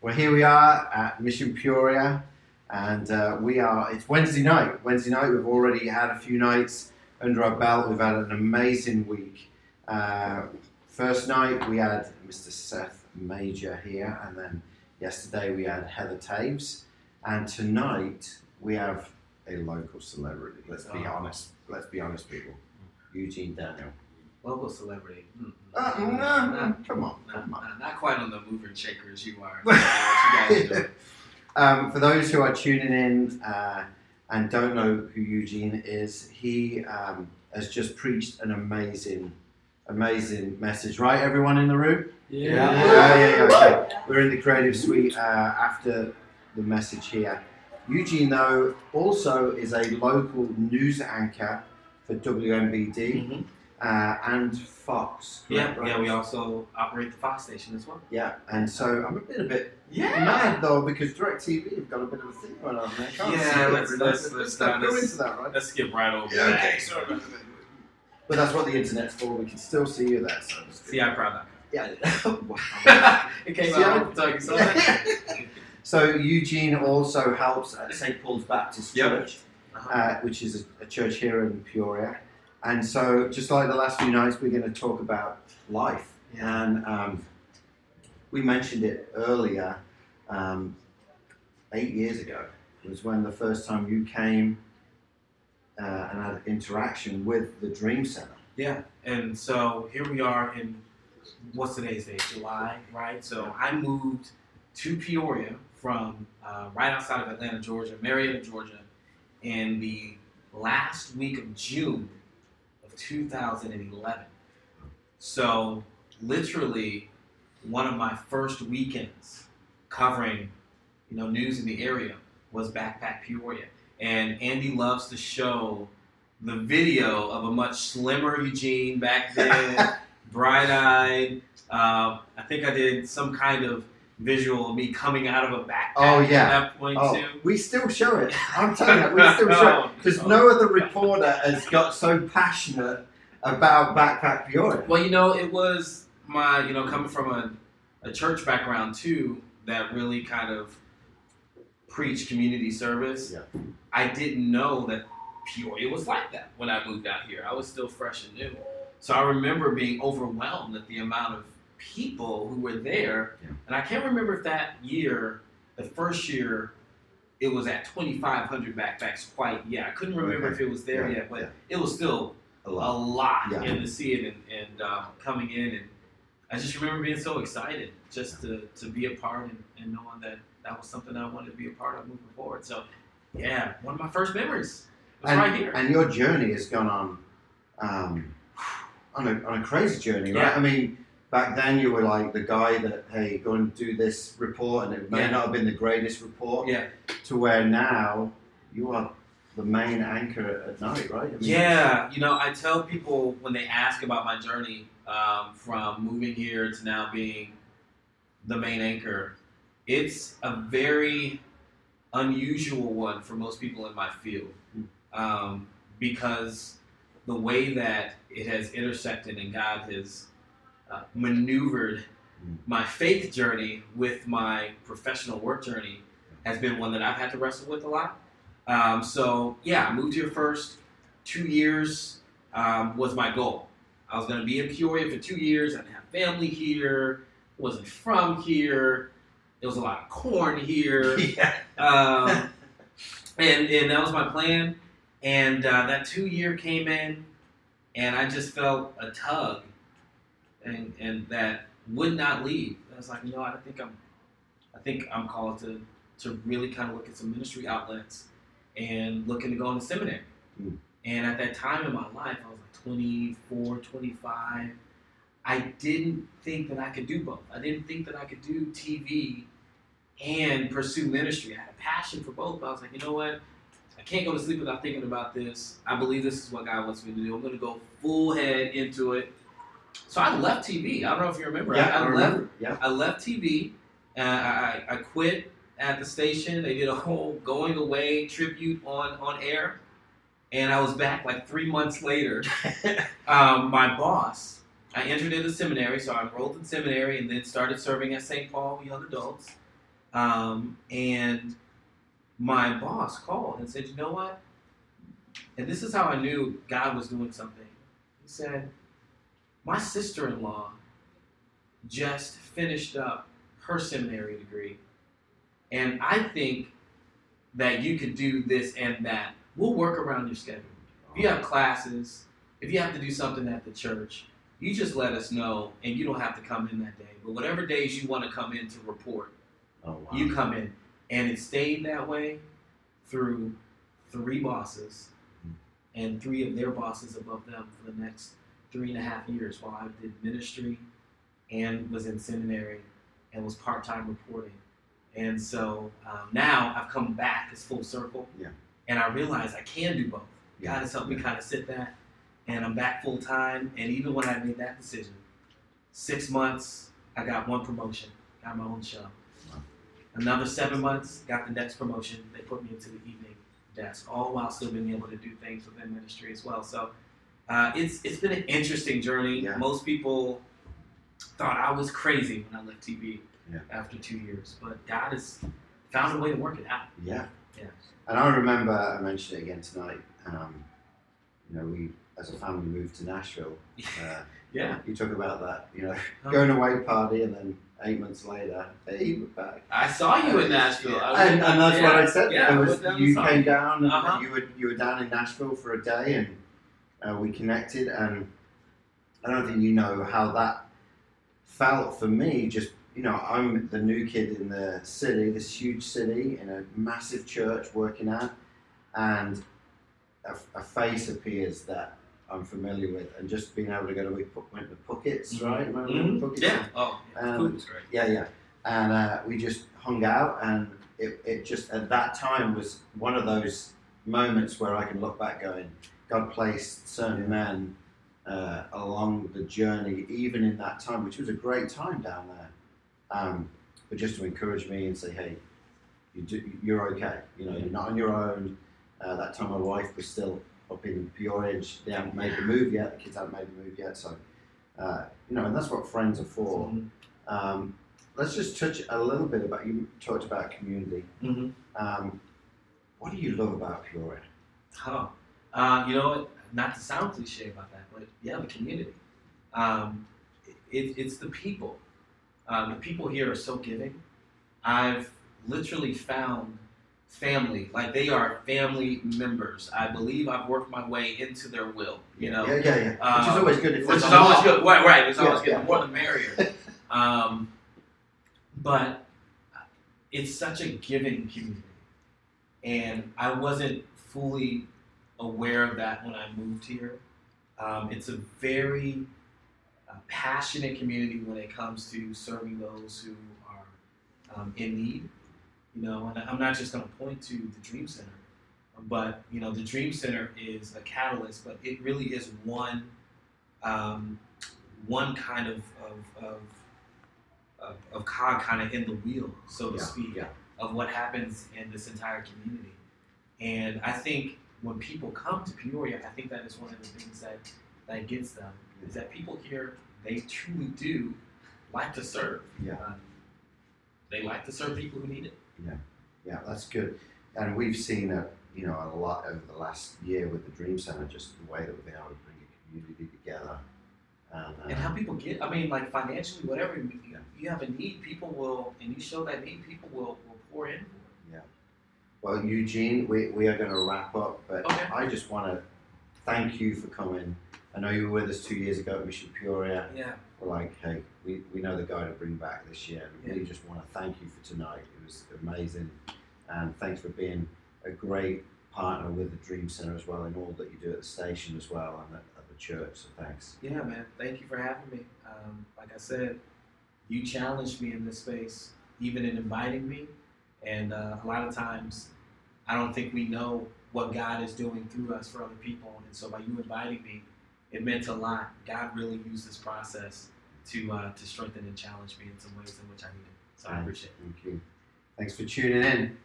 Well, here we are at Mission Peoria, and uh, we are. It's Wednesday night. Wednesday night. We've already had a few nights under our belt. We've had an amazing week. Uh, first night we had Mr. Seth Major here, and then yesterday we had Heather Taves, and tonight we have a local celebrity. Let's be Oh. honest. Let's be honest, people. Eugene Daniel. Local celebrity. Mm, Uh, no, no, come on, not, come on. not- not quite on the mover and shaker as you are. you um, for those who are tuning in uh, and don't know who Eugene is, he um, has just preached an amazing, amazing message. Right, everyone in the room? Yeah. Yeah, yeah, yeah, okay. We're in the creative suite uh, after the message here. Eugene, though, also is a local news anchor for WMBD Mhm. Uh, and Fox. Yeah, right? yeah, we also operate the Fox station as well. Yeah, and so I'm a bit a bit Yeah. mad though because DirecTV have got a bit of a thing going on there. Can't Yeah, see it, let's- let's- let's not not- go let's- into that, right? Let's skip right over Yeah, that. okay, sorry. But that's what the internet's for. We can still see you there. So. See, I proud yeah. that. it came See, out. Doug, you saw that? so Eugene also helps at St Paul's Baptist Yep. Church, Uh-huh. uh, which is a, a church here in Peoria. And so, just like the last few nights, we're going to talk about life. And um, we mentioned it earlier. Um, eight years ago was when the first time you came uh, and had interaction with the Dream Center. Yeah, and so here we are in what's today's date? July, right? So I moved to Peoria from uh, right outside of Atlanta, Georgia, Marietta, Georgia, in the last week of June 2011. So literally one of my first weekends covering, you know, news in the area was Backpack Peoria. And Andy loves to show the video of a much slimmer Eugene back then, bright-eyed. Uh, I think I did some kind of visual of me coming out of a backpack Oh, yeah. at that point Oh, too. we still show it. I'm telling you, we still show it because no other reporter has got so passionate about Backpack Peoria. Well, you know, it was my, you know, coming from a, a church background too, that really kind of preached community service. Yeah. I didn't know that Peoria was like that when I moved out here. I was still fresh and new. So I remember being overwhelmed at the amount of people who were there. Yeah. And I can't remember if that year, the first year, it was at 2,500 backpacks quite yet. I couldn't remember Okay. if it was there Yeah, yet, but yeah. it was still A a lot. lot Yeah. and to see it and, and um, coming in and I just remember being so excited just to, to be a part and, and knowing that that was something I wanted to be a part of moving forward. So yeah, one of my first memories was And, right here. and your journey has gone on um, on, a, on a crazy journey, right? Yeah. I mean, back then you were like the guy that, hey, go and do this report, and it may Yeah. not have been the greatest report, Yeah. to where now you are the main anchor at night, right? I mean, Yeah, you know, I tell people when they ask about my journey um, from moving here to now being the main anchor, it's a very unusual one for most people in my field um, because the way that it has intersected and God has uh, maneuvered Mm. my faith journey with my professional work journey has been one that I've had to wrestle with a lot. Um, so yeah, I moved here first. Two years um, was my goal. I was going to be in Peoria for two years. I didn't have family here. Wasn't from here. There was a lot of corn here, yeah. um, and and that was my plan. And uh, that two year came in, and I just felt a tug, and and that would not leave. I was like, you know, I think I'm, I think I'm called to to really kind of look at some ministry outlets and looking to go into seminary. Mm. And at that time in my life, I was like 24, 25. I didn't think that I could do both. I didn't think that I could do TV and pursue ministry. I had a passion for both, but I was like, you know what? I can't go to sleep without thinking about this. I believe this is what God wants me to do. I'm going to go full head into it. So I left TV. I don't know if you remember. Yeah, I, I I left. Yeah. I left TV. I, I quit at the station. They did a whole going away tribute on on air, and I was back like three months later. um, my boss, I entered into seminary, so I enrolled in seminary and then started serving at St. Paul Young Adults. Um, and my boss called and said, "You know what?" And this is how I knew God was doing something. He said, "My sister-in-law just finished up her seminary degree, and I think that you could do this and that. We'll work around your schedule. If you have classes, if you have to do something at the church, you just let us know, and you don't have to come in that day. But whatever days you want to come in to report, Oh, wow. you come in. And it stayed that way through three bosses hmm. and three of their bosses above them for the next three and a half years while I did ministry and was in seminary and was part time reporting. And so um, now I've come back as full circle. Yeah. And I realize I can do both. Yeah. God has helped me kind of sit that. And I'm back full time. And even when I made that decision, six months, I got one promotion, got my own show. Wow. Another seven months, got the next promotion. They put me into the evening desk, all while still being able to do things within ministry as well. So uh, it's it's been an interesting journey. Yeah. Most people thought I was crazy when I left TV Yeah. after two years, but God has found a way to work it out. Yeah. Yeah. And I remember, I mentioned it again tonight, um, you know, we, as a family, moved to Nashville. Uh, Yeah, you talk about that, you know, Huh. going away party and then eight months later, hey, we're back. I saw you in Nashville. I And, and that's down- what I said. Yeah, I was, down you came down and Uh-huh. you were you were down in Nashville for a day and uh, we connected and I don't think you know how that felt for me. Just you know, I'm the new kid in the city, this huge city in a massive church working at, and a, a face appears that I'm familiar with, and just being able to go to we went to Puckett's, right? Remember Mhm. Puckett's? Yeah. Oh, yeah. Um, was. Yeah, yeah. And uh, we just hung out, and it, it just at that time was one of those moments where I can look back going, God placed certain men uh, along the journey, even in that time, which was a great time down there. Um, but just to encourage me and say, hey, you do, you're okay. You know, you're not on your own. Uh, that time, my wife was still up in Peoria, they haven't made the move yet. The kids haven't made the move yet, so uh, you know, and that's what friends are for. Mhm. Um, let's just touch a little bit about you talked about community. Mhm. Um, what do you love about Peoria? Oh, uh, you know? Not to sound cliche about that, but yeah, the community. Um, it, it's the people. Um, the people here are so giving. I've literally found family, like they are family members. I believe I've worked my way into their will. You know, yeah, yeah, yeah. Which is Um, always good. Which is always good. Right, right. It's Yeah, always good. yeah. The more the merrier. um, but it's such a giving community, and I wasn't fully aware of that when I moved here. Um, it's a very uh, passionate community when it comes to serving those who are um, in need. You know, and I'm not just going to point to the Dream Center, but you know, the Dream Center is a catalyst, but it really is one um, one kind of of, of, of, of cog kind of in the wheel, so to Yeah, speak, yeah. of what happens in this entire community. And I think when people come to Peoria, I think that is one of the things that that gets them is that people here they truly do like to serve. Yeah. Um, they like to serve people who need it. Yeah, yeah, that's good. And we've seen a you know a lot over the last year with the Dream Center, just the way that we've been able to bring a community together. And, uh, and how people get i mean like financially whatever you, you have a need people will and you show that need people will, will pour in Well, Eugene, we, we are going to wrap up, but Okay. I just want to thank you for coming. I know you were with us two years ago at Mission Peoria. yeah We're like, hey, we, we know the guy to bring back this year. And we Yeah. just want to thank you for tonight. It was amazing. And thanks for being a great partner with the Dream Center as well in all that you do at the station as well and at, at the church. So thanks. yeah man thank you for having me um, like i said you challenged me in this space even in inviting me and uh, a lot of times i don't think we know what god is doing through us for other people. And so by you inviting me it meant a lot. God really used this process to uh, to strengthen and challenge me in some ways in which i needed. So i appreciate it. Thank you. Thanks for tuning in.